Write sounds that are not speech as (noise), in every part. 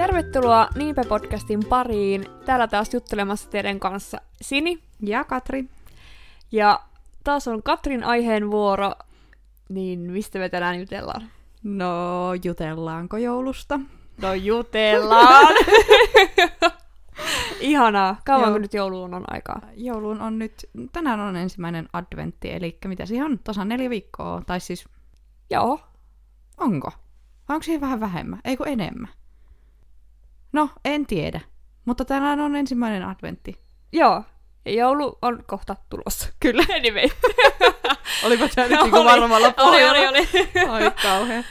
Tervetuloa Niinpä-podcastin pariin. Täällä taas juttelemassa teidän kanssa Sini. Ja Katri. Ja taas on Katrin aiheen vuoro. Niin mistä me tänään jutellaan? No, jutellaanko joulusta? No jutellaan! (laughs) Ihanaa. Kauanko Joo. nyt jouluun on aikaa? Jouluun on nyt, tänään on ensimmäinen adventti, eli mitä siihen on? Tasan neljä viikkoa, tai siis Joo. onko? Vai onko siihen vähän vähemmän? Ei kun enemmän? No, en tiedä. Mutta tänään on ensimmäinen adventti. Joo. Ja joulu on kohta tulossa. (laughs) Kyllä. Anyway. (laughs) Olipa tämä nyt Oli. niinku varmalla Oli, pohjalla. oli, oli. (laughs) Ai kauhea.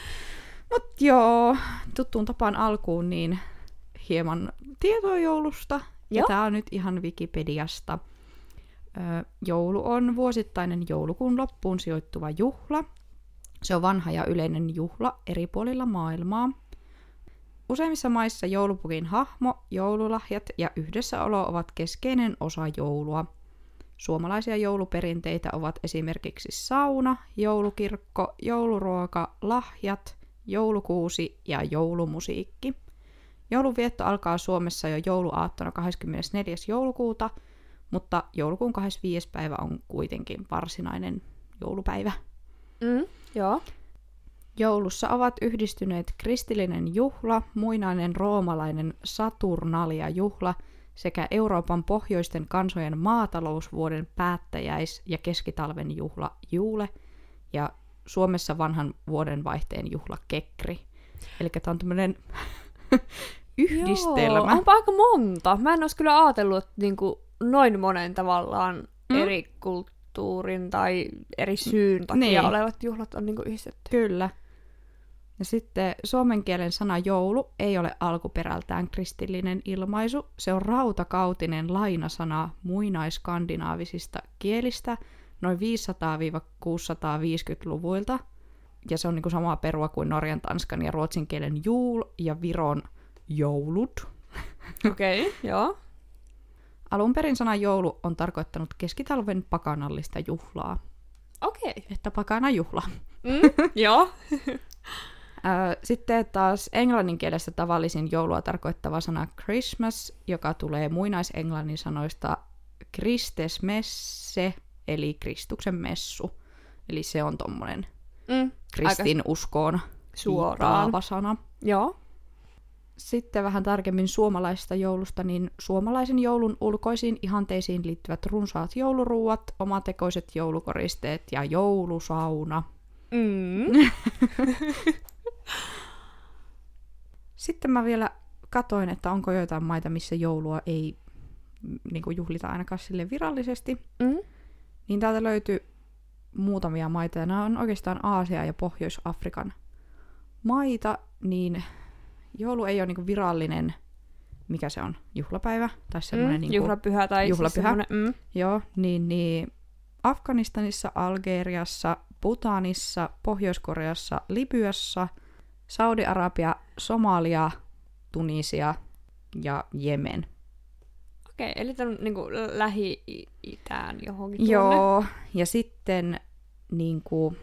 Mut joo, tuttuun tapaan alkuun niin hieman tietoa joulusta. Ja tää on nyt ihan Wikipediasta. Joulu on vuosittainen joulukuun loppuun sijoittuva juhla. Se on vanha ja yleinen juhla eri puolilla maailmaa. Useimmissa maissa joulupukin hahmo, joululahjat ja yhdessäolo ovat keskeinen osa joulua. Suomalaisia jouluperinteitä ovat esimerkiksi sauna, joulukirkko, jouluruoka, lahjat, joulukuusi ja joulumusiikki. Jouluvietto alkaa Suomessa jo jouluaattona 24. joulukuuta, mutta joulukuun 25. päivä on kuitenkin varsinainen joulupäivä. Mm, joo. Joulussa ovat yhdistyneet kristillinen juhla, muinainen roomalainen Saturnalia-juhla sekä Euroopan pohjoisten kansojen maatalousvuoden päättäjäis- ja keskitalven juhla Juule ja Suomessa vanhan vuoden vaihteen juhla Kekri. Eli tämä on tämmöinen (laughs) yhdistelmä. Joo, onpa aika monta. Mä en olisi kyllä ajatellut, että niinku noin monen tavallaan Mm. mm. eri kulttuurin tai eri syyn takia Niin. olevat juhlat on niinku yhdistetty. Kyllä. Ja sitten suomen kielen sana joulu ei ole alkuperältään kristillinen ilmaisu. Se on rautakautinen lainasana muinaiskandinaavisista kielistä noin 500-650-luvuilta. Ja se on niinku samaa perua kuin norjan, tanskan ja ruotsin kielen juul ja viron joulut. (laughs) Okei, okay, joo. Alun perin sana joulu on tarkoittanut keskitalven pakanallista juhlaa. Okei. Okay. Että pakana juhla. Mm, joo. (laughs) Sitten taas englannin kielessä tavallisin joulua tarkoittava sana Christmas, joka tulee muinaisenglannin sanoista Christesmesse, eli Kristuksen messu. Eli se on tommonen Mm, kristin uskoon suoraan. sana. Joo. Sitten vähän tarkemmin suomalaisesta joulusta, niin suomalaisen joulun ulkoisiin ihanteisiin liittyvät runsaat jouluruuat, omatekoiset joulukoristeet ja joulusauna. Mm. (laughs) Sitten mä vielä katoin, että onko joitain maita, missä joulua ei niin kuin juhlita ainakaan sille virallisesti. Mm. Niin täältä löytyy muutamia maita, ja nämä on oikeastaan Aasia ja Pohjois-Afrikan maita, niin joulu ei ole niin kuin virallinen, mikä se on, juhlapäivä, tai semmoinen Mm. niin Juhlapyhä tai juhlapyhä. Siis mm. Joo, niin, niin Afganistanissa, Algeriassa, Bhutanissa, Pohjois-Koreassa, Libyassa, Saudi-Arabia, Somalia, Tunisia ja Jemen. Okei, eli tämä on niinku lähi-itään johonkin tuonne. Joo, ja sitten niin kuin,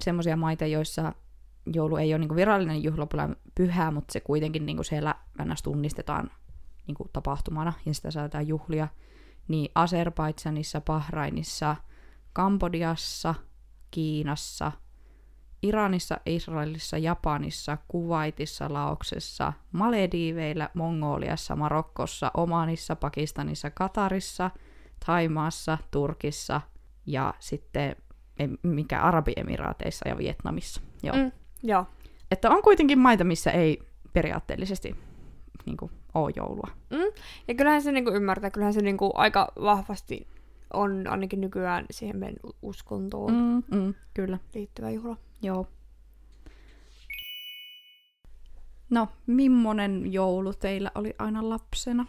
semmoisia maita, joissa joulu ei ole niin kuin virallinen juhlapyhä, mutta se kuitenkin niin kuin siellä ns. tunnistetaan niin kuin tapahtumana ja sitä saadaan juhlia. Niin Azerbaidsanissa, Bahrainissa, Kambodiassa, Kiinassa, Iranissa, Israelissa, Japanissa, Kuwaitissa, Laoksessa, Malediiveillä, Mongoliassa, Marokkossa, Omanissa, Pakistanissa, Katarissa, Taimaassa, Turkissa ja sitten mikä Arabiemiraateissa ja Vietnamissa. Joo. Mm. Joo. Että on kuitenkin maita, missä ei periaatteellisesti niin kuin, ole joulua. Mm. Ja kyllähän se niinku ymmärtää, kyllähän se niinku aika vahvasti on ainakin nykyään siihen meidän uskontoon mm. Mm, mm, kyllä, liittyvä juhla. Joo. No, millainen joulu teillä oli aina lapsena?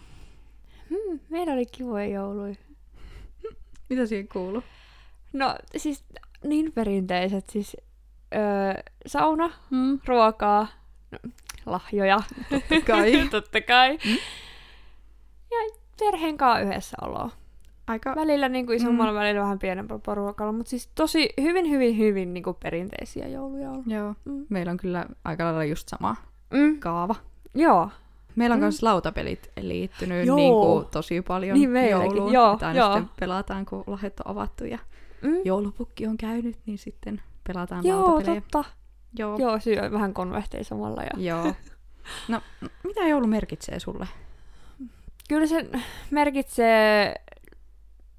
Hmm, meillä oli kivoja jouluja. (laughs) Mitä siihen kuuluu? No siis niin perinteiset, siis öö, sauna, Mm. ruokaa, no, lahjoja, Totta kai. (laughs) totta kai. Mm. Ja perheen kanssa yhdessä oloa. Aika... Välillä niin kuin isommalla, mm. välillä vähän pienemmällä porukalla, mutta siis tosi hyvin, hyvin, hyvin niin kuin perinteisiä jouluja ollut. Joo, Mm. meillä on kyllä aika lailla just sama Mm. kaava. Joo, Meillä on Mm. myös lautapelit liittynyt Joo. niin kuin, tosi paljon Niin jouluun. joo, aina joo. sitten pelataan, kun lahjat on avattu ja mm. joulupukki on käynyt, niin sitten pelataan Joo, lautapelejä. totta. Joo. Joo, syö vähän konvehteja samalla. Ja... Joo. No, mitä joulu merkitsee sulle? Kyllä se merkitsee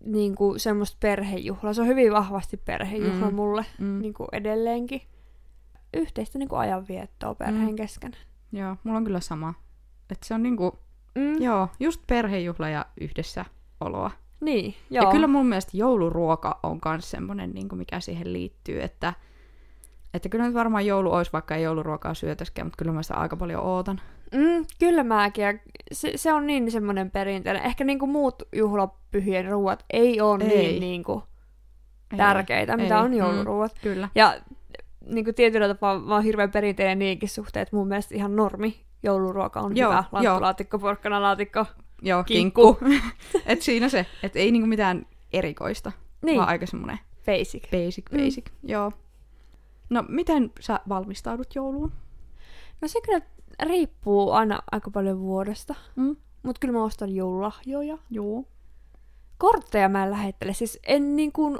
niin kuin semmoista perhejuhlaa. Se on hyvin vahvasti perhejuhla Mm. mulle Mm. niin kuin edelleenkin. Yhteistä niin kuin ajanviettoa perheen Mm. kesken. Joo, mulla on kyllä sama. Että se on niinku, Mm. joo, just perhejuhla ja yhdessä oloa. Niin, joo. Ja kyllä mun mielestä jouluruoka on myös semmoinen, niin mikä siihen liittyy, että, että kyllä nyt varmaan joulu olisi, vaikka ei jouluruokaa syötäskään, mutta kyllä mä sitä aika paljon ootan. Mm, kyllä mäkin. Ja se, se on niin semmoinen perinteinen. Ehkä niin kuin muut juhlapyhien ruuat ei ole Ei. niin, niin kuin tärkeitä, mitä ei. on Mm. jouluruuat. Kyllä. Ja niin kuin tietyllä tapaa mä oon hirveän perinteinen niinkin suhteen, että mun mielestä ihan normi jouluruoka on Joo, hyvä. joo. Lanttulaatikko, porkkanalaatikko. Joo, Kinkku. kinkku. (laughs) et siinä se, että ei niinku mitään erikoista, Niin, vaan aika semmoinen basic. basic, Mm. basic. Joo. No, miten sä valmistaudut jouluun? No se kyllä riippuu aina aika paljon vuodesta. Mm. Mut kyllä mä ostan joululahjoja. Joo. Kortteja mä en lähettele. Siis en niin kuin...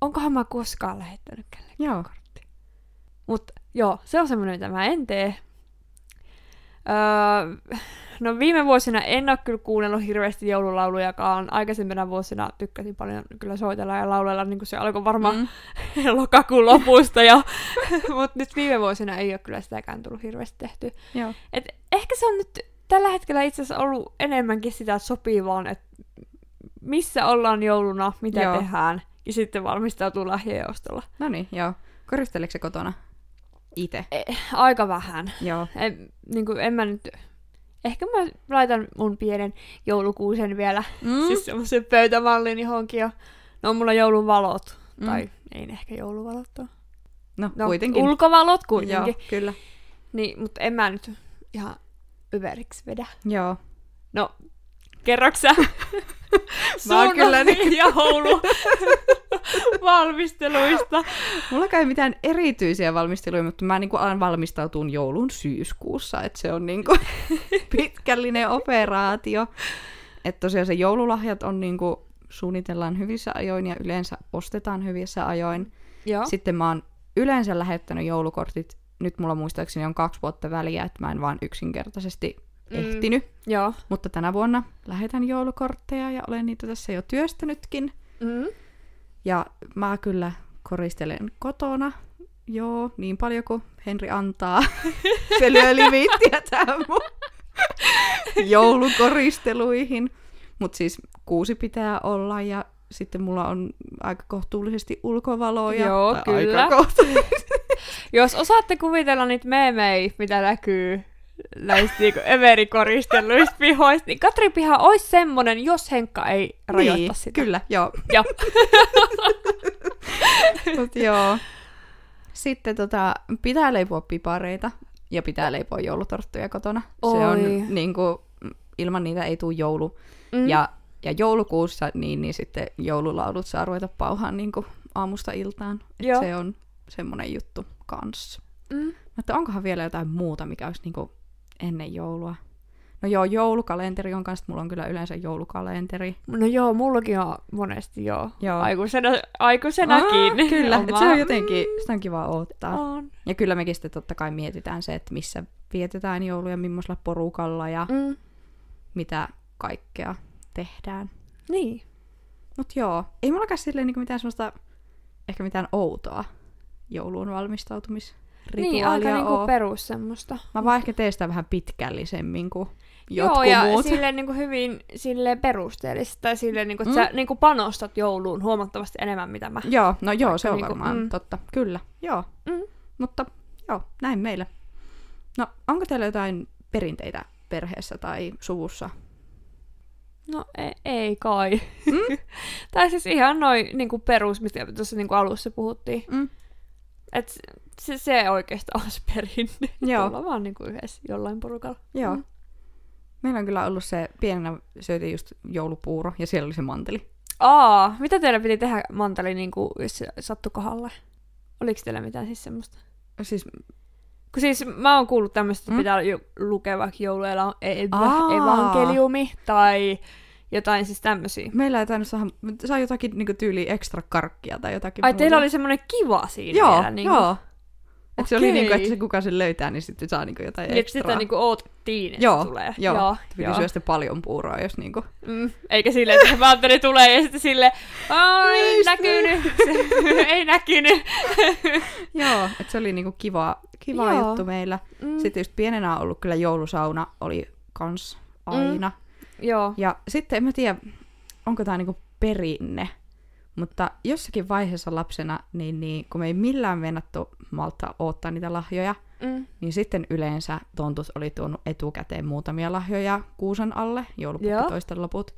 Onkohan mä koskaan lähettänyt kellekään Joo. kortti? Mut joo, se on semmoinen, mitä mä en tee. Öö, no viime vuosina en ole kyllä kuunnellut hirveästi joululaulujakaan. Aikaisempina vuosina tykkäsin paljon kyllä soitella ja laulella, niin kuin se alkoi varmaan Mm. (laughs) lokakuun lopusta. Ja, (laughs) mutta nyt viime vuosina ei ole kyllä sitäkään tullut hirveästi tehty. Joo. Et ehkä se on nyt tällä hetkellä itse asiassa ollut enemmänkin sitä sopivaan, että missä ollaan jouluna, mitä Joo. tehdään, ja sitten valmistautuu lahjojen ostolla. No niin, joo. Koristeleeko se kotona? Itse. Aika vähän. Joo. En, niin kuin, en mä nyt... Ehkä mä laitan mun pienen joulukuusen vielä, Mm. siis semmoisen pöytämallin johonkin, ja no on mulla jouluvalot, Mm. mm. tai ei ne ehkä jouluvalot ole. No, No, kuitenkin. ulkovalot kuitenkin. Joo, kyllä. Niin, mutta en mä nyt ihan yveriksi vedä. Joo. No, kerroksä (laughs) Mä oon kyllä niin- joulu (laughs) valmisteluista? Mulla ei mitään erityisiä valmisteluja, mutta mä niinku alan valmistautua joulun syyskuussa, että se on niinku (laughs) pitkällinen operaatio. Että tosiaan se joululahjat on niinku, suunnitellaan hyvissä ajoin ja yleensä ostetaan hyvissä ajoin. Joo. Sitten mä oon yleensä lähettänyt joulukortit, nyt mulla muistaakseni on kaksi vuotta väliä, että mä en vaan yksinkertaisesti Mm. ehtinyt. Joo. Mutta tänä vuonna lähetän joulukortteja ja olen niitä tässä jo työstänytkin. Mm. Ja mä kyllä koristelen kotona, joo, niin paljon kuin Henri antaa. (laughs) Se lyö limiittiä tähän mun joulukoristeluihin. Mutta siis kuusi pitää olla ja sitten mulla on aika kohtuullisesti ulkovaloja. Joo, kyllä. Aika kohtuullisesti. (laughs) Jos osaatte kuvitella niitä meemejä, mitä näkyy näistä niinku everikoristelluista pihoista, niin Katri piha olisi semmonen, jos Henkka ei rajoita niin, sitä. kyllä, joo. Joo. (laughs) Mut joo. Sitten tota, pitää leipoa pipareita ja pitää leipoa joulutorttuja kotona. Se Oi. on niinku, ilman niitä ei tule joulu. Mm. Ja, ja joulukuussa niin, niin sitten joululaulut saa ruveta pauhaan niin aamusta iltaan. Et Joo. se on semmoinen juttu kanssa. Mm. Mutta onkohan vielä jotain muuta, mikä olisi niin ennen joulua? No joo, joulukalenteri on kanssa. Mulla on kyllä yleensä joulukalenteri. No joo, mullakin on monesti joo. Joo. Aikuisena, aikuisenakin. Aa, kyllä, et Oma- se on jotenkin, sitä on kiva odottaa. On. Ja kyllä mekin sitten totta kai mietitään se, että missä vietetään jouluja, millaisella porukalla ja Mm. mitä kaikkea tehdään. Niin. Mut joo, ei mullakaan silleen niinku mitään semmoista, ehkä mitään outoa jouluun valmistautumisrituaalia Niin, aika niinku perus semmoista. Mä vaan ehkä teen sitä vähän pitkällisemmin kuin Joo, jotkut ja muut. silleen niinku hyvin silleen perusteellista. Tai silleen, niinku, että Mm. sä niinku panostat jouluun huomattavasti enemmän, mitä mä. Joo, no joo, se on niinku, varmaan mm. totta. Kyllä, joo. Mm. Mutta joo, näin meillä. No, onko teillä jotain perinteitä perheessä tai suvussa? No ei, ei kai. Mm? (laughs) tai siis ihan noin niinku perus, mistä tuossa niinku alussa puhuttiin. Mm. Et se, se oikeastaan (laughs) on se perinne. Joo. Olla vaan niinku yhdessä jollain porukalla. Joo. Mm. Meillä on kyllä ollut se, pienenä syötiin just joulupuuro ja siellä oli se manteli. Aa, mitä teillä piti tehdä manteli, niinku, jos se sattui kohdalle? Oliko teillä mitään siis semmoista? Siis Kun siis mä oon kuullut tämmöistä, että Mm. pitää lukea vaikka jouluela e- evankeliumi tai jotain siis tämmöisiä. Meillä ei tainnut saada, saa jotakin niinku tyyli ekstra karkkia tai jotakin Ai muuta. teillä oli semmoinen kiva siinä Joo, vielä. Niin joo. Et se oli niinku, että se kuka sen löytää, niin sitten saa niinku jotain Niin, ekstraa. sitä niinku oottiin, että Joo, tulee. joo. joo, Piti syödä sitten paljon puuroa, jos niinku... Mm, eikä silleen, että se valtteri tulee ja sitten sille ai, Ei näkynyt, (laughs) ei näkynyt. (laughs) Joo, että se oli niinku kiva, kiva Joo. juttu meillä. Mm, Sitten just pienenä on ollut kyllä joulusauna, oli kans aina. Joo. Ja sitten en mä tiedä, onko tämä niinku perinne, mutta jossakin vaiheessa lapsena, niin, niin kun me ei millään mennattu malta odottaa niitä lahjoja, Mm, niin sitten yleensä tontut oli tuonut etukäteen muutamia lahjoja kuusen alle, joulupukki toisten loput,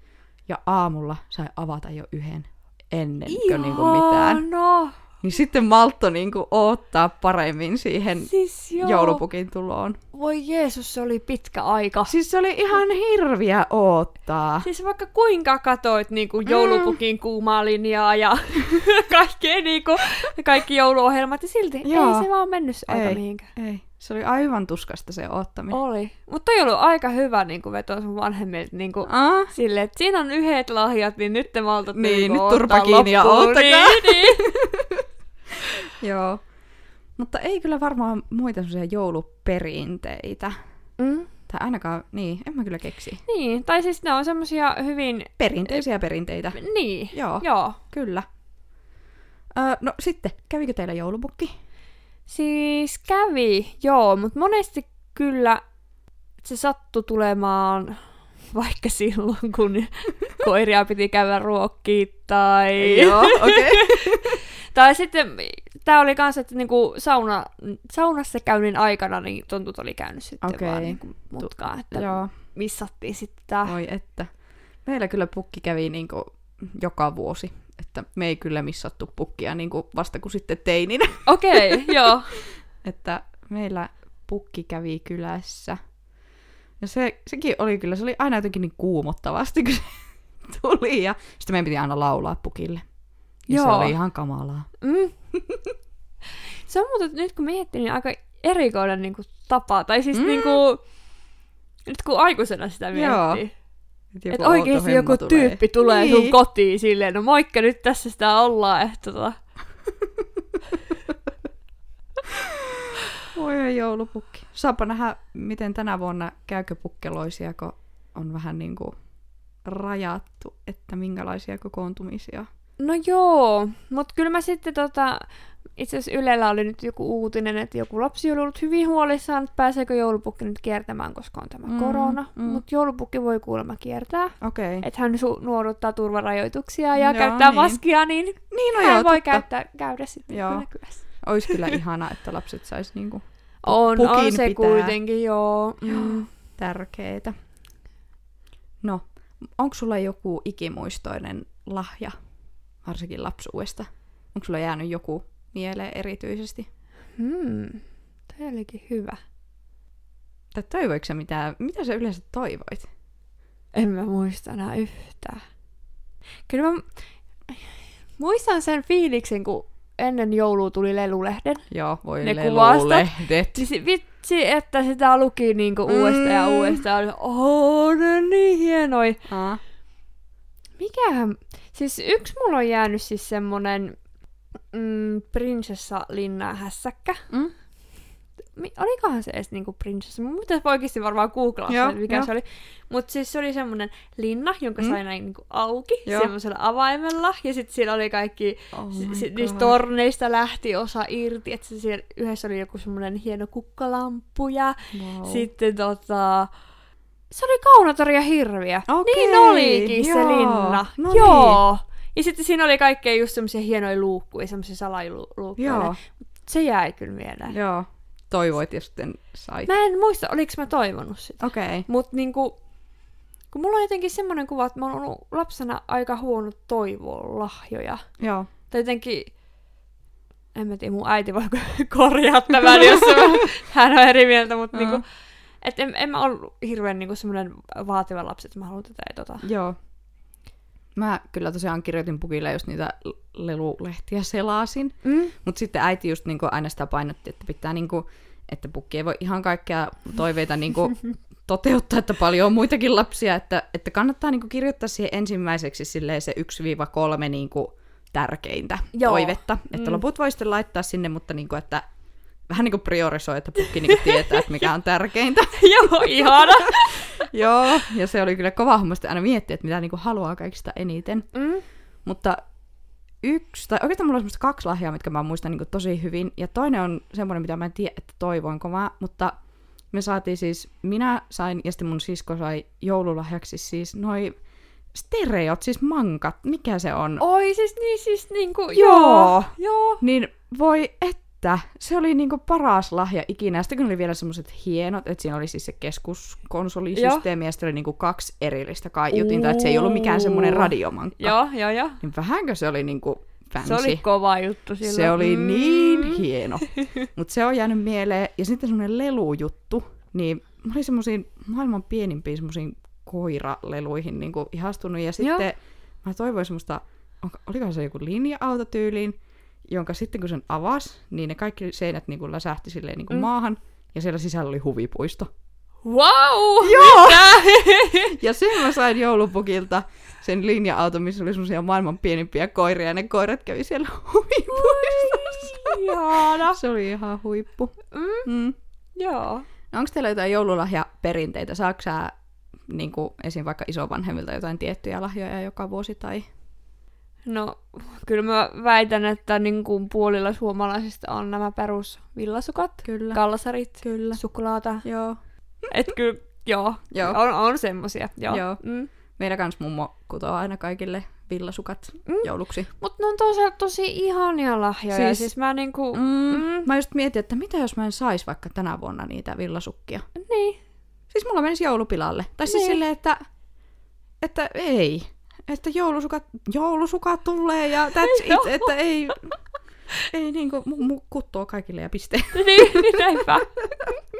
ja aamulla sai avata jo yhden ennen kuin niinku mitään. No, Niin sitten maltto niinku odottaa paremmin siihen siis joo. joulupukin tuloon. Voi Jeesus, se oli pitkä aika. Siis se oli ihan hirviä oottaa. Siis vaikka kuinka katoit niinku joulupukin kuumaa linjaa ja (laughs) kaikkea niinku, kaikki jouluohjelmat, ja silti Joo. ei se vaan mennyt se aika Ei. mihinkään. Ei, se oli aivan tuskasta se oottaminen. Oli. Mutta toi oli aika hyvä niinku veto sun vanhemmilta niinku, Ah, Silleen, että siinä on yhdet lahjat, niin nyt te maltatte Niin, niinku nyt turpa kiinni ja loppuun. ottakaa. Niin, niin. (laughs) (laughs) joo. Mutta ei kyllä varmaan muita semmoisia jouluperinteitä. Mm. Tai ainakaan, niin, en mä kyllä keksi. Niin, tai siis ne on semmosia hyvin... Perinteisiä perinteitä. Niin, Joo, joo. kyllä. Öö, no sitten, kävikö teillä joulupukki? Siis kävi, joo, mutta monesti kyllä se sattui tulemaan vaikka silloin, kun (laughs) koiria piti käydä ruokkiin tai... Joo, okei. (laughs) Tai sitten tämä oli kanssa, että niinku sauna, saunassa käynnin aikana niin tontut oli käynyt sitten Okei. vaan niinku mutkaan, että Joo, missattiin sitten tää. oi että. Meillä kyllä pukki kävi niinku joka vuosi. Että me ei kyllä missattu pukkia niinku vasta kuin sitten teininä. (laughs) Okei, okay, joo. (laughs) että meillä pukki kävi kylässä. Ja se, sekin oli kyllä, se oli aina jotenkin niin kuumottavasti, kun se (laughs) tuli. Ja sitten meidän piti aina laulaa pukille. Ja se Joo. oli ihan kamalaa. Mm. (laughs) Se on muuten, nyt kun miettii, niin aika erikoinen niin kuin, tapa. Tai siis Mm. niin kuin, nyt kun aikuisena sitä Joo. miettii. Että Että oikeasti joku tyyppi tulee niin. sun kotiin silleen, no moikka, nyt tässä sitä ollaan. Että tota. (laughs) Voi joulupukki. Saapa nähdä, miten tänä vuonna käykö pukkeloisia, kun on vähän niin kuin rajattu, että minkälaisia kokoontumisia. No joo, mutta kyllä mä sitten tota, itse asiassa Ylellä oli nyt joku uutinen, että joku lapsi oli ollut hyvin huolissaan, että pääseekö joulupukki nyt kiertämään, koska on tämä Mm, korona. mm. Mutta joulupukki voi kuulemma kiertää. Okei. Okay. Että hän su- nuoruttaa turvarajoituksia ja Joo, käyttää niin. maskia, niin Niin, no hän joo, voi totta. käyttää, käydä sitten Joo. Olisi kyllä (laughs) ihana, että lapset sais niinku On, Pukin on se pitää. kuitenkin, joo. Mm. tärkeitä. No, onko sulla joku ikimuistoinen lahja, varsinkin lapsuudesta? Onko sulla jäänyt joku mieleen erityisesti? Hmm. Toi olikin hyvä. Tai toivoiko sä mitään? Mitä sä yleensä toivoit? En mä muista enää yhtään. Kyllä mä muistan sen fiiliksen, kun ennen joulua tuli lelulehden. Joo, voi Ne lelulehdet. Siis vitsi, että sitä luki niinku uudestaan ja Mm. uudestaan. Oh, ne on niin hienoi. Aa, Mikähän? Siis yksi mulla on jäänyt siis semmonen mm, prinsessa Linna hässäkkä. Mm. Olikohan se edes niinku prinsessa? Mun pitäisi oikeasti varmaan googlaa Joo, se, mikä joo. se oli. Mutta siis se oli semmonen linna, jonka Mm. sai näin niinku auki Joo. semmoisella avaimella. Ja sitten siellä oli kaikki, oh si- God. niistä torneista lähti osa irti. Että siellä yhdessä oli joku semmonen hieno kukkalamppu ja wow. sitten tota... Se oli kaunotar ja hirviö. Okei, niin olikin se joo. linna. No joo. Ja sitten siinä oli kaikkea just semmoisia hienoja luukkuja, semmoisia salaluukkuja. Joo, Se jäi kyllä mieleen. joo. Toivoit ja sitten sait. Mä en muista, oliko mä toivonut sitä. Okei. Okay. Mut niinku, kun mulla on jotenkin semmoinen kuva, että mä oon ollut lapsena aika huono toivoa lahjoja. Joo. Tai jotenkin, en mä tiedä, mun äiti voi (laughs) korjaa tämän, jos mä- (laughs) hän on eri mieltä, mutta Mm. niinku, et en, en mä ollut hirveän niinku semmoinen vaativa lapsi, että mä haluan tätä ja tota. Joo. Mä kyllä tosiaan kirjoitin pukille just niitä lelulehtiä selasin. Mm. Mutta sitten äiti just niinku aina sitä painotti, että pitää niinku että pukki ei voi ihan kaikkea toiveita niin kuin, (laughs) toteuttaa, että paljon on muitakin lapsia, että, että kannattaa niin kuin, kirjoittaa siihen ensimmäiseksi se 1-3 niin kuin, tärkeintä Joo. toivetta. Että Mm. loput voi sitten laittaa sinne, mutta niin kuin, että vähän niin kuin priorisoi, että pukki niin kuin, tietää, että mikä on tärkeintä. (laughs) Joo, ihana. (laughs) Joo, ja se oli kyllä kova homma sitten aina miettiä, että mitä niin kuin, haluaa kaikista eniten. Mm. Mutta yksi, tai oikeastaan mulla on semmoista kaksi lahjaa, mitkä mä muistan niin tosi hyvin. Ja toinen on semmoinen, mitä mä en tiedä, että toivoinko mä, mutta me saatiin siis, minä sain ja sitten mun sisko sai joululahjaksi siis noi stereot, siis mankat, mikä se on? Oi, siis niin, siis niinku, Joo. joo. Joo. Niin voi että, se oli niinku paras lahja ikinä. Sitten kun oli vielä semmoiset hienot, että siinä oli siis se keskuskonsolisysteemi ja sitten oli niinku kaksi erillistä kaiutinta, että se ei ollut mikään semmoinen radiomankka. Joo, joo, joo. Niin vähänkö se oli niinku fancy. Se oli kova juttu silloin. Se oli Mm. niin hieno. Mutta se on jäänyt mieleen. Ja sitten semmoinen lelujuttu, niin mä olin semmoisiin maailman pienimpiin semmoisiin koiraleluihin niin ihastunut. Ja sitten Joo. mä toivoin semmoista, olikohan se joku linja-autotyyliin, jonka sitten kun sen avasi, niin ne kaikki seinät niin kuin läsähti silleen niin kuin Mm. maahan. Ja siellä sisällä oli huvipuisto. Wow! Joo! Mitä? (laughs) Ja sen mä sain joulupukilta sen linja-auto, missä oli semmoisia maailman pienimpiä koiria, ja ne koirat kävi siellä (laughs) huvipuistossa. Ihana. Se oli ihan huippu. Mm, Mm. joo. No onko teillä jotain joululahjaperinteitä? Saatko sä niin kuin, esim. vaikka isovanhemmilta jotain tiettyjä lahjoja joka vuosi? Tai... No, kyllä mä väitän, että niin kuin puolilla suomalaisista on nämä perus villasukat, Kyllä. kallasarit, Kyllä. suklaata. Joo. Et kyllä, joo, Joo. On, on semmosia. Joo. Joo. Mm. Meillä kans mummo kutoo aina kaikille villasukat Mm. jouluksi. Mutta ne on toisaalta tosi ihania lahjoja. Siis, Siis- siis mä niinku, Mm. mm. Mä just mietin, että mitä jos mä en sais vaikka tänä vuonna niitä villasukkia. niin, Siis mulla menisi joulupilalle. Tai siis Niin. silleen, että, että ei. Että joulusukat, joulusukat tulee ja (laughs) that's it. Että ei, ei niinku, mummu kuttoo kaikille ja piste. (laughs) niin, niin näinpä.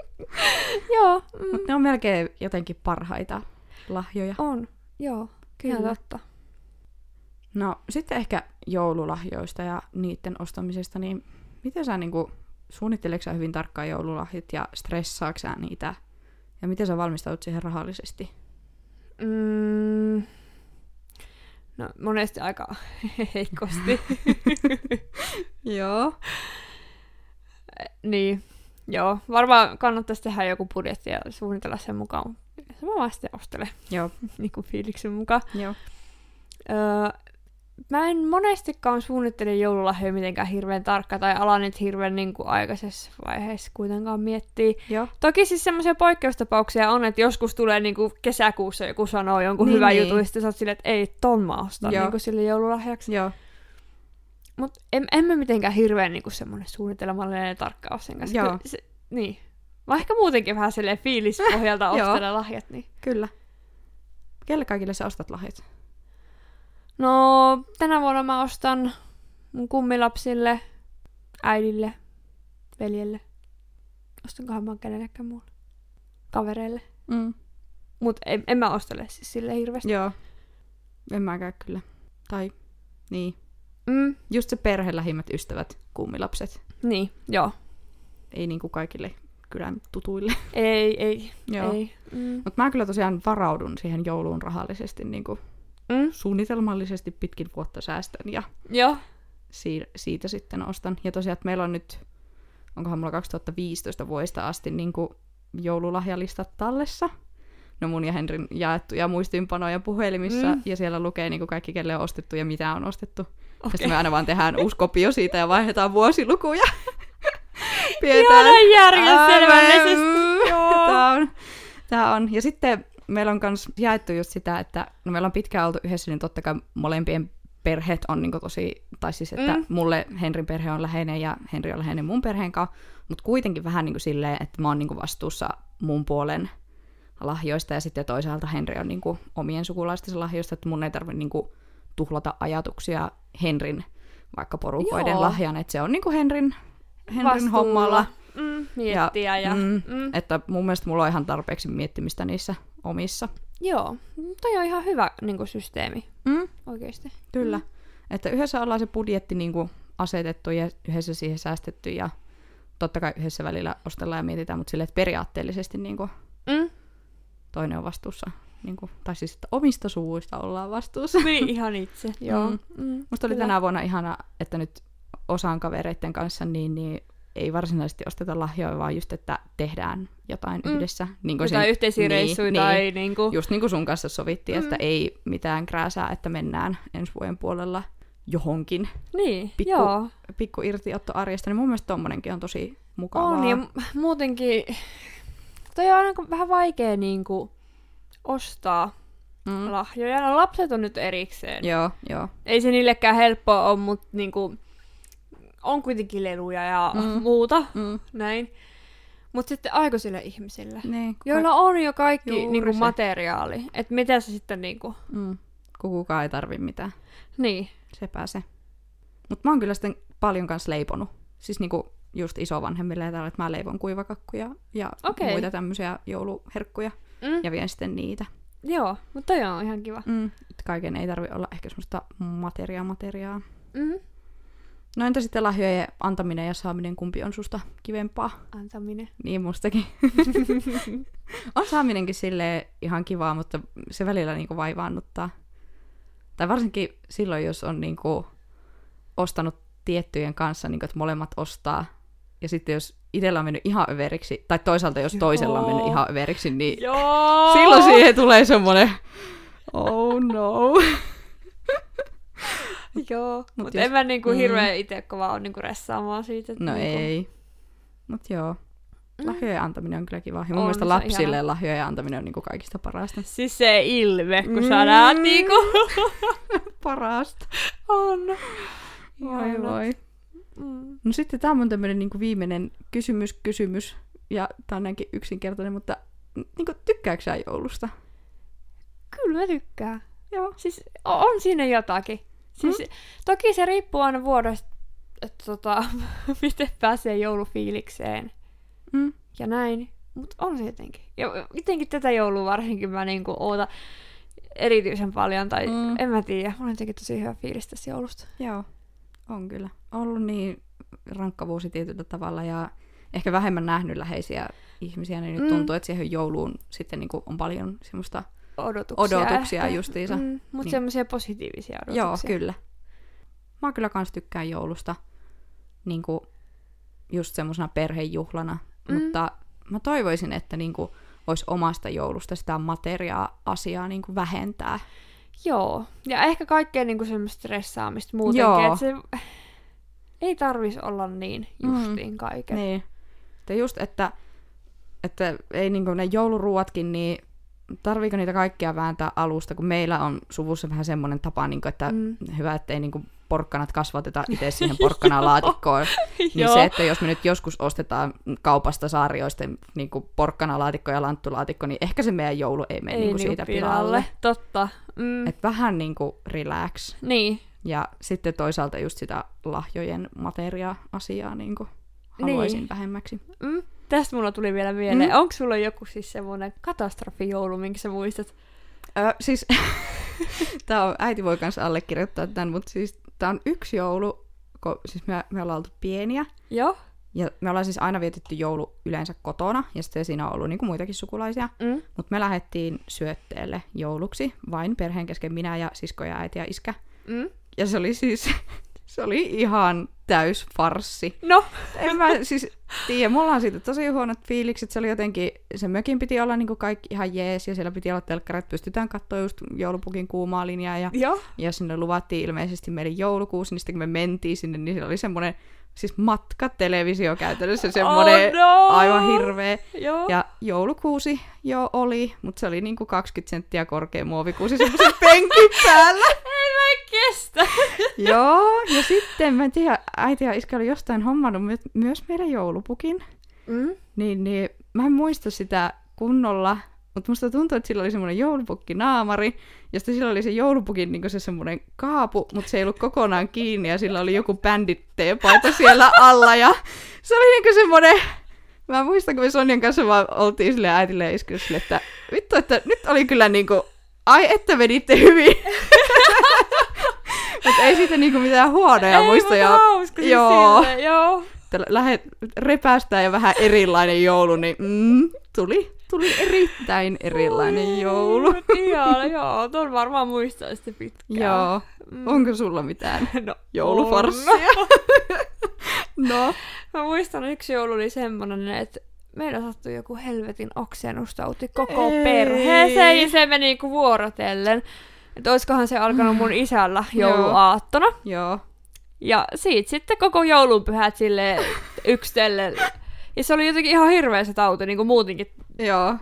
(laughs) joo, mm. Mutta ne on melkein jotenkin parhaita lahjoja. on, joo, Kyllä. totta. No sitten ehkä joululahjoista ja niiden ostamisesta, niin miten sä niinku, suunnitteleksä sä hyvin tarkkaan joululahjat ja stressaatko sä niitä? Ja miten sä valmistaudut siihen rahallisesti? Mm. No, monesti aika (laughs) heikosti. (laughs) Joo. niin, joo. Varmaan kannattaisi tehdä joku budjetti ja suunnitella sen mukaan. Se mä vaan sitten ostelen, Joo. (laughs) niin kuin fiiliksen mukaan. Joo. Öö, mä en monestikaan suunnittele joululahjoja mitenkään hirveän tarkka tai ala niitä hirveän niin kuin aikaisessa vaiheessa kuitenkaan miettiä. Joo. Toki siis semmoisia poikkeustapauksia on, että joskus tulee niin kuin kesäkuussa joku sanoo jonkun Niin, hyvän niin. jutun, ja sitten sä oot silleen, että ei, ton mä ostan Joo. niin kuin sille joululahjaksi. Joo. Mutta en, en mä mitenkään hirveän niin kuin semmoinen suunnitelmallinen ja tarkka ole sen kanssa. Joo. Kyllä Se, niin. Mä ehkä muutenkin vähän silleen fiilispohjalta (laughs) Joo. ostelen lahjat, niin. Kyllä. Kelle kaikille sä ostat lahjat? No, tänä vuonna mä ostan mun kummilapsille, äidille, veljelle. Ostankohan mä kenellekään muulle? Kavereille. Mm. Mut en, en mä ostele siis sille hirveästi. Joo. En mäkään kyllä. Tai niin. Mm, Just se perhe, lähimmät ystävät, kummilapset. niin, joo. Ei niinku kaikille kylän tutuille. Ei, ei, Joo. ei. Mm. Mutta mä kyllä tosiaan varaudun siihen jouluun rahallisesti niinku Mm, suunnitelmallisesti pitkin vuotta säästän ja joo. si- siitä sitten ostan. Ja tosiaan, että meillä on nyt, onkohan mulla 2015 vuodesta asti niin kuin joululahjalistat tallessa. No mun ja Henrin jaettuja muistiinpanoja puhelimissa, Mm. ja siellä lukee niin kuin kaikki, kelle on ostettu ja mitä on ostettu. Okay. Sitten me aina vaan tehdään uusi kopio siitä ja vaihdetaan vuosilukuja. Ihana järjestelmällisesti. Tää on, tää on. Ja sitten meillä on myös jaettu just sitä, että no meillä on pitkään oltu yhdessä, niin totta kai molempien perheet on niin tosi, tai siis että Mm. mulle Henrin perhe on läheinen ja Henri on läheinen mun perheen kanssa, mutta kuitenkin vähän niin kuin silleen, että mä oon niin vastuussa mun puolen lahjoista ja sitten toisaalta Henri on niin kuin omien sukulaistensa lahjoista, että mun ei tarvitse niin kuin tuhlata ajatuksia Henrin vaikka porukoiden Joo. lahjan, että se on niin kuin Henrin, Henrin Vastuulla. hommalla. Mm, miettiä ja... ja mm, mm. Että mun mielestä mulla on ihan tarpeeksi miettimistä niissä omissa. Joo, toi on ihan hyvä niin kuin, systeemi Mm, oikeasti. kyllä. Että yhdessä ollaan se budjetti niin kuin asetettu ja yhdessä siihen säästetty ja totta kai yhdessä välillä ostellaan ja mietitään, mutta silleen, että periaatteellisesti niin kuin, Mm. toinen on vastuussa. Niin kuin, tai siis, että omista suvuista ollaan vastuussa. (laughs) Niin, ihan itse, joo. Mm. Mm. Musta oli Kyllä. tänä vuonna ihana, että nyt osaan kavereiden kanssa niin, niin ei varsinaisesti osteta lahjoja, vaan just, että tehdään jotain Mm. yhdessä. Niin kuin Jotain siinä- yhteisiä niin, reissuja niin. tai niinku... Just niin kuin sun kanssa sovittiin, mm. että ei mitään krääsää, että mennään ensi vuoden puolella johonkin Niin, pikku- joo. pikku irtiotto arjesta, niin mun mielestä tommonenkin on tosi mukavaa. On, ja mu- muutenkin... Toi on aina vähän vaikea niinku ostaa mm. lahjoja. No lapset on nyt erikseen. Joo, joo. Ei se niillekään helppoa ole, mutta niinku, on kuitenkin leluja ja Mm. muuta, Mm. näin. Mutta sitten aikuisille ihmisille, Niin, kun joilla on jo kaikki niinku, se. materiaali. Että mitä se sitten niinku... Mm. Kun kukaan ei tarvi mitään. Niin. Sepä se. Mutta mä oon kyllä sitten paljon kanssa leiponut. Siis niinku just isovanhemmille ja tällä, että mä leivon kuivakakkuja ja Okei. muita tämmöisiä jouluherkkuja Mm. ja vien sitten niitä. Joo, mutta toi on ihan kiva. Mm. Kaiken ei tarvi olla ehkä semmoista materiaa materiaa. Mm. No entä sitten lahjojen antaminen ja saaminen, kumpi on susta kivempaa? Antaminen. Niin mustakin. (laughs) on saaminenkin sille ihan kivaa, mutta se välillä niinku vaivaannuttaa. Tai varsinkin silloin, jos on niinku ostanut tiettyjen kanssa, niinku, että molemmat ostaa. Ja sitten jos itsellä on mennyt ihan överiksi, tai toisaalta jos toisella on mennyt Joo. ihan överiksi, niin Joo! silloin siihen tulee semmoinen oh no. (laughs) (laughs) Joo, Mut mutta jos- en mä niinku mm. hirveän itse kova on niinku ressaamaan siitä. No niinku... ei. Mut joo. Mm. Lahjojen antaminen on kyllä kiva. Ja mun On mielestä lapsille ihana. lahjojen antaminen on niinku kaikista parasta. Siis se ilme, kun Mm. sä näet niinku... (laughs) Parasta. on. Voi voi. Mm. No sitten tämä on tämmöinen niinku viimeinen kysymys, kysymys. Ja tämä on näinkin yksinkertainen, mutta niinku, tykkääksä sä joulusta? Kyllä mä tykkään. Joo. Siis on siinä jotakin. Siis, mm. Toki se riippuu aina vuodesta, että tota, (laughs) miten pääsee joulufiilikseen Mm. ja näin. Mutta on se jotenkin. Ja jotenkin tätä joulua varsinkin mä niinku ootan erityisen paljon. Tai Mm. en mä tiedä. Mulla on jotenkin tosi hyvä fiilis tästä joulusta. Joo, on kyllä. Ollut niin rankka vuosi tietyllä tavalla ja ehkä vähemmän nähnyt läheisiä ihmisiä, niin nyt Mm. tuntuu, että siihen jouluun sitten niinku on paljon semmoista Odotuksia. odotuksia ehkä. justiinsa. Mm, mutta Niin. niin. semmoisia positiivisia Joo, odotuksia. kyllä. Mä kyllä kans tykkään joulusta niinku just semmosena perhejuhlana, Mm. mutta mä toivoisin, että niinku olisi omasta joulusta sitä materiaa asiaa niinku vähentää. Joo. Ja ehkä kaikkea niinku semmoista stressaamista muutenkin. Joo. Että se (laughs) ei tarvis olla niin justiin mm. kaiken. Niin. Että just, että, että ei niinku ne jouluruuatkin, niin tarviiko niitä kaikkia vääntää alusta, kun meillä on suvussa vähän semmoinen tapa, niinku, että Mm. hyvä, ettei niinku porkkanat kasvateta itse siihen porkkanalaatikkoon. (laughs) Niin se, että jos me nyt joskus ostetaan kaupasta saarioisten niin porkkanalaatikko ja lanttulaatikko, niin ehkä se meidän joulu ei mene ei niin niinku siitä pilalle. Totta. Mm. Et vähän niin kuin relax. Niin. Ja sitten toisaalta just sitä lahjojen materia-asiaa niin kuin haluaisin Niin. vähemmäksi. Mm. Tästä mulla tuli vielä mieleen. Mm. Onko sulla joku siis semmoinen katastrofijoulu, minkä sä muistat? Ö, siis, (laughs) tää on, äiti voi kanssa allekirjoittaa tämän, mutta siis tää on yksi joulu, kun siis me, me ollaan oltu pieniä. Joo. Ja me ollaan siis aina vietetty joulu yleensä kotona, ja sitten siinä on ollut niin kuin muitakin sukulaisia. Mm. Mutta me lähdettiin syötteelle jouluksi, vain perheen kesken minä ja sisko ja äiti ja iskä. Mm. Ja se oli siis, (laughs) se oli ihan täys farssi. No. En mä siis tiedä, mulla on siitä tosi huonot fiilikset. Se oli jotenkin, se mökin piti olla niinku kaikki ihan jees ja siellä piti olla telkkari, että pystytään katsoa just joulupukin kuumaa linjaa. Ja, Joo. ja sinne luvattiin ilmeisesti meille joulukuusi, niin sitten kun me mentiin sinne, niin siellä oli semmoinen siis matkatelevisio käytännössä semmoinen oh, no. aivan hirveä. Joo. Ja joulukuusi jo oli, mutta se oli niinku 20 senttiä korkea muovikuusi semmoisen (laughs) penkin päällä. Ei mä kestä. (laughs) Joo, ja sitten mä en tiedä, äiti ja iskä oli jostain hommannut my- myös meidän joulupukin. Mm. Niin, niin mä en muista sitä kunnolla, mutta musta tuntuu, että sillä oli semmoinen joulupukkinaamari, ja sitten sillä oli se joulupukin niin se semmoinen kaapu, mutta se ei ollut kokonaan kiinni, ja sillä oli joku bänditteepaita siellä alla, ja se oli niin semmoinen... Mä muistan, kun me Sonjan kanssa vaan oltiin sille äitille ja iskylle sille, että vittu, että nyt oli kyllä niinku, ai että veditte hyvin. (laughs) mutta ei siitä niinku mitään huonoja Ei, muistoja. mutta hauska siis Joo. silleen, Joo. lähet, repäästään ja vähän erilainen joulu, niin mm, tuli, tuli erittäin erilainen joulu. Ihana, joo, tuon varmaan muistaa sitten pitkään. Joo. Mm. Onko sulla mitään (laughs) No, joulufarssia? on. (laughs) no. Mä muistan yksi joulu oli semmonen, että meillä sattui joku helvetin oksennustauti koko Ei. perheeseen ja se meni niinku vuorotellen. Että oiskohan se alkanut mun isällä Joo. jouluaattona. Joo. Ja siitä sitten koko joulunpyhät sille yksitellen. Ja se oli jotenkin ihan hirveä se tauti, niin kuin muutenkin. Joo.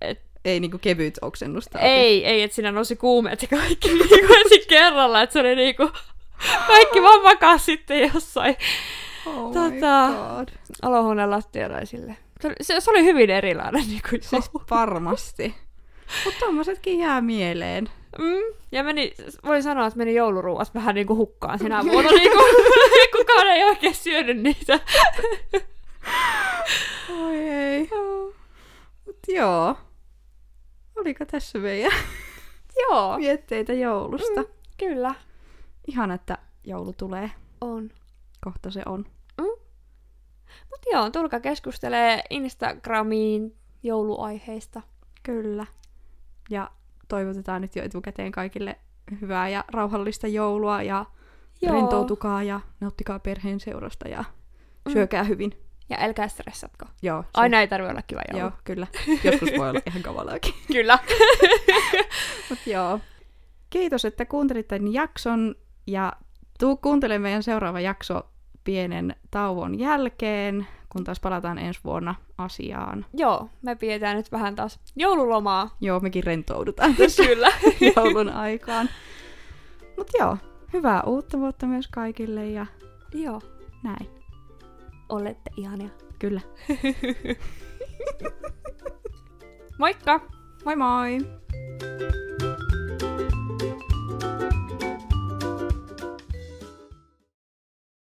Et- Ei niinku kevyt oksennusta. Ei, ei, että siinä nousi kuumeet ja kaikki (laughs) niin kuin ensin kerralla, että se oli niinku... Kaikki vaan makas sitten jossain Oh Tota- my god. olohuoneen lattialla ja sille. Se, oli- se, oli hyvin erilainen niin kuin Siis varmasti. Mutta tommosetkin jää mieleen. Mm, ja meni, voin sanoa, että meni jouluruuat vähän niinku hukkaan sinä vuonna. niinku, (laughs) kukaan ei oikein syönyt niitä. (laughs) Oi ei. Mut joo. Oliko tässä meidän (laughs) Joo, mietteitä joulusta? Mm. kyllä. Ihan, että joulu tulee. On. Kohta se on. Mutta joo, tulkaa keskustelee Instagramiin jouluaiheista. Kyllä. Ja toivotetaan nyt jo etukäteen kaikille hyvää ja rauhallista joulua ja Joo. rentoutukaa ja nauttikaa perheen seurasta ja syökää hyvin. Ja älkää stressatko. Joo, se- Aina ei tarvi olla kiva joulu. Joo, kyllä. Joskus voi olla ihan kavalaakin. (laughs) Kyllä. (laughs) Mut joo. Kiitos, että kuuntelit tämän jakson ja tuu kuuntelemaan meidän seuraava jakso pienen tauon jälkeen, kun taas palataan ensi vuonna asiaan. joo, me pidetään nyt vähän taas joululomaa. Joo, mekin rentoudutaan (laughs) tässä Kyllä. joulun aikaan. Mut joo, hyvää uutta vuotta myös kaikille ja joo, näin olette ihania. Kyllä. (laughs) Moikka! Moi moi! thank you